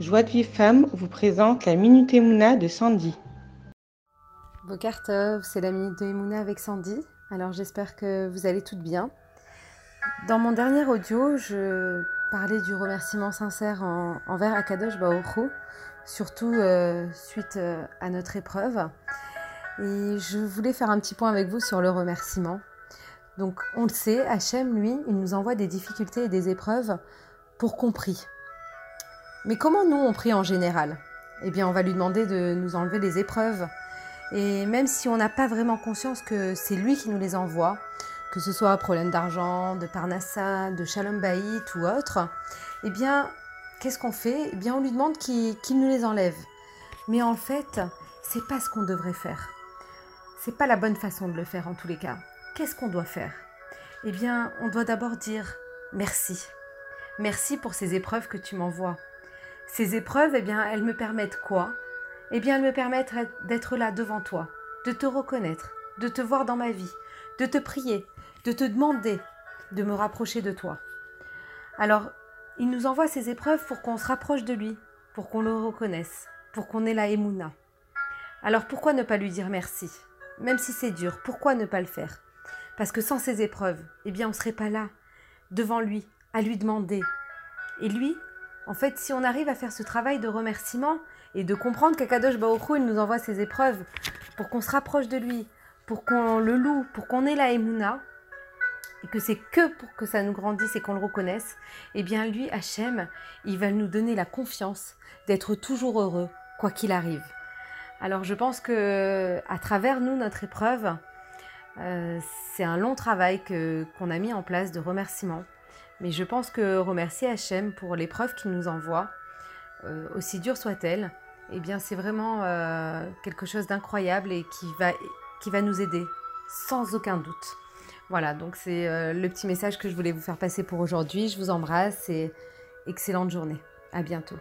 Joie de Vive Femme vous présente la Minute Emouna de Sandy. Bokartov, c'est la Minute de Emouna avec Sandy. Alors j'espère que vous allez toutes bien. Dans mon dernier audio, je parlais du remerciement sincère envers Akadosh Baoru, surtout euh, suite euh, à notre épreuve. Et je voulais faire un petit point avec vous sur le remerciement. Donc on le sait, Hachem, lui, il nous envoie des difficultés et des épreuves pour qu'on prie. Mais comment nous on prie en général? Eh bien on va lui demander de nous enlever les épreuves. Et même si on n'a pas vraiment conscience que c'est lui qui nous les envoie, que ce soit problème d'argent, de parnassa, de shalom baït ou autre, eh bien qu'est-ce qu'on fait? Eh bien on lui demande qu'il nous les enlève. Mais en fait, c'est pas ce qu'on devrait faire. C'est pas la bonne façon de le faire en tous les cas qu'est-ce qu'on doit faire? Eh bien, on doit d'abord dire merci. Merci pour ces épreuves que tu m'envoies. Ces épreuves, eh bien, elles me permettent quoi? Eh bien, elles me permettent d'être là devant toi, de te reconnaître, de te voir dans ma vie, de te prier, de te demander de me rapprocher de toi. Alors, il nous envoie ces épreuves pour qu'on se rapproche de lui, pour qu'on le reconnaisse, pour qu'on ait la émouna. Alors pourquoi ne pas lui dire merci? Même si c'est dur, pourquoi ne pas le faire? Parce que sans ces épreuves, eh bien, on ne serait pas là, devant lui, à lui demander. Et lui, en fait, si on arrive à faire ce travail de remerciement et de comprendre qu'Akadosh Baruch il nous envoie ces épreuves pour qu'on se rapproche de lui, pour qu'on le loue, pour qu'on ait la Emouna, et que c'est que pour que ça nous grandisse et qu'on le reconnaisse, eh bien lui, Hachem, il va nous donner la confiance d'être toujours heureux, quoi qu'il arrive. Alors je pense que à travers nous, notre épreuve, euh, c'est un long travail qu'on a mis en place de remerciements. Mais je pense que remercier Hachem pour l'épreuve qu'il nous envoie, euh, aussi dure soit-elle, eh bien c'est vraiment euh, quelque chose d'incroyable et qui va, qui va nous aider, sans aucun doute. Voilà, donc c'est le petit message que je voulais vous faire passer pour aujourd'hui. Je vous embrasse et excellente journée. À bientôt.